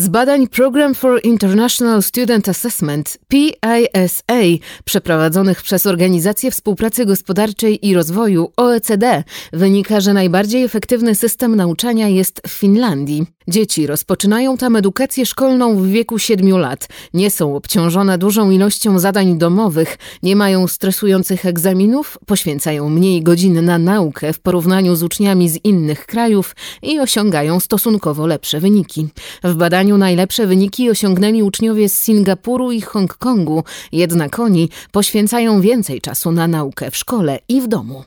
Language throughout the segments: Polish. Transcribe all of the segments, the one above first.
Z badań Program for International Student Assessment PISA przeprowadzonych przez Organizację Współpracy Gospodarczej i Rozwoju OECD wynika, że najbardziej efektywny system nauczania jest w Finlandii. Dzieci rozpoczynają tam edukację szkolną w wieku 7 lat, nie są obciążone dużą ilością zadań domowych, nie mają stresujących egzaminów, poświęcają mniej godzin na naukę w porównaniu z uczniami z innych krajów i osiągają stosunkowo lepsze wyniki. W badaniu najlepsze wyniki osiągnęli uczniowie z Singapuru i Hongkongu, jednak oni poświęcają więcej czasu na naukę w szkole i w domu.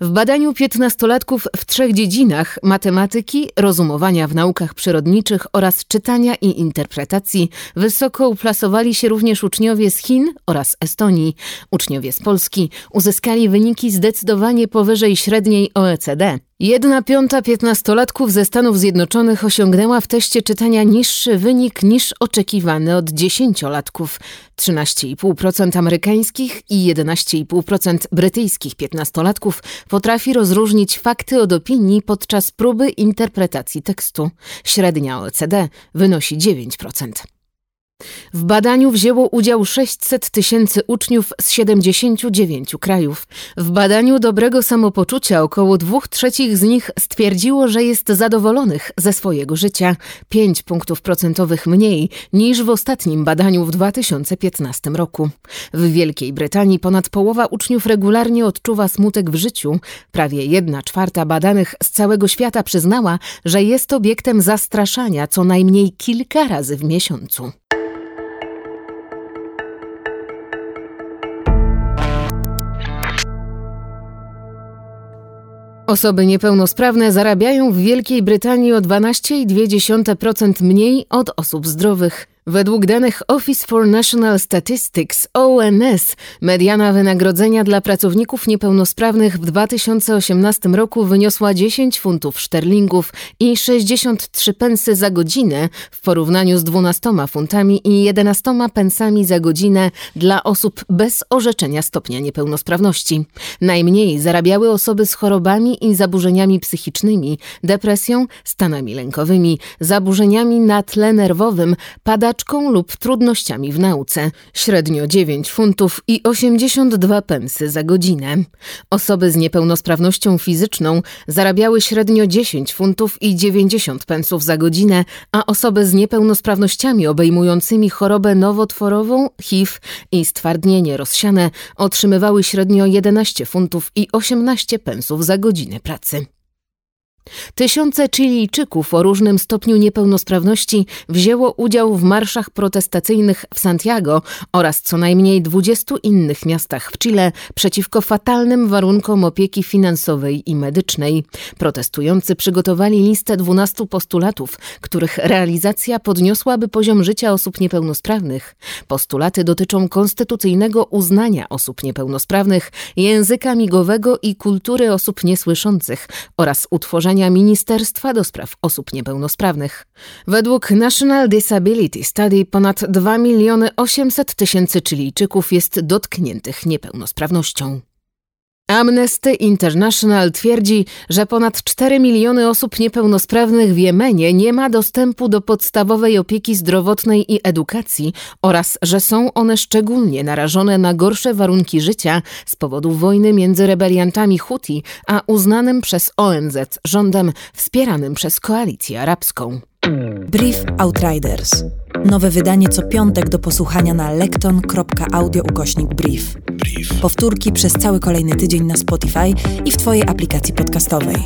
W badaniu piętnastolatków w trzech dziedzinach matematyki, rozumowania w naukach przyrodniczych oraz czytania i interpretacji wysoko uplasowali się również uczniowie z Chin oraz Estonii. Uczniowie z Polski uzyskali wyniki zdecydowanie powyżej średniej OECD. Jedna piąta piętnastolatków ze Stanów Zjednoczonych osiągnęła w teście czytania niższy wynik niż oczekiwany od dziesięciolatków. 13,5% amerykańskich i 11,5% brytyjskich piętnastolatków potrafi rozróżnić fakty od opinii podczas próby interpretacji tekstu. Średnia OECD wynosi 9%. W badaniu wzięło udział 600 tysięcy uczniów z 79 krajów. W badaniu dobrego samopoczucia około dwóch trzecich z nich stwierdziło, że jest zadowolonych ze swojego życia, 5 punktów procentowych mniej niż w ostatnim badaniu w 2015 roku. W Wielkiej Brytanii ponad połowa uczniów regularnie odczuwa smutek w życiu. Prawie jedna czwarta badanych z całego świata przyznała, że jest obiektem zastraszania co najmniej kilka razy w miesiącu. Osoby niepełnosprawne zarabiają w Wielkiej Brytanii o 12,2% mniej od osób zdrowych. Według danych Office for National Statistics ONS mediana wynagrodzenia dla pracowników niepełnosprawnych w 2018 roku wyniosła 10 funtów szterlingów i 63 pensy za godzinę w porównaniu z 12 funtami i 11 pensami za godzinę dla osób bez orzeczenia stopnia niepełnosprawności. Najmniej zarabiały osoby z chorobami i zaburzeniami psychicznymi, depresją, stanami lękowymi, zaburzeniami na tle nerwowym, pada lub trudnościami w nauce. Średnio 9 funtów i 82 pensy za godzinę. Osoby z niepełnosprawnością fizyczną zarabiały średnio 10 funtów i 90 pensów za godzinę, a osoby z niepełnosprawnościami obejmującymi chorobę nowotworową, HIV i stwardnienie rozsiane otrzymywały średnio 11 funtów i 18 pensów za godzinę pracy. Tysiące Chilijczyków o różnym stopniu niepełnosprawności wzięło udział w marszach protestacyjnych w Santiago oraz co najmniej 20 innych miastach w Chile przeciwko fatalnym warunkom opieki finansowej i medycznej. Protestujący przygotowali listę 12 postulatów, których realizacja podniosłaby poziom życia osób niepełnosprawnych. Postulaty dotyczą konstytucyjnego uznania osób niepełnosprawnych, języka migowego i kultury osób niesłyszących oraz utworzenia Ministerstwa do Spraw Osób Niepełnosprawnych. Według National Disability Study ponad 2 miliony 800 tysięcy Chilijczyków jest dotkniętych niepełnosprawnością. Amnesty International twierdzi, że ponad 4 miliony osób niepełnosprawnych w Jemenie nie ma dostępu do podstawowej opieki zdrowotnej i edukacji oraz że są one szczególnie narażone na gorsze warunki życia z powodu wojny między rebeliantami Huti a uznanym przez ONZ rządem wspieranym przez koalicję arabską. Brief Outriders. Nowe wydanie co piątek do posłuchania na lekton.audio ukośnik brief. brief. Powtórki przez cały kolejny tydzień na Spotify i w Twojej aplikacji podcastowej.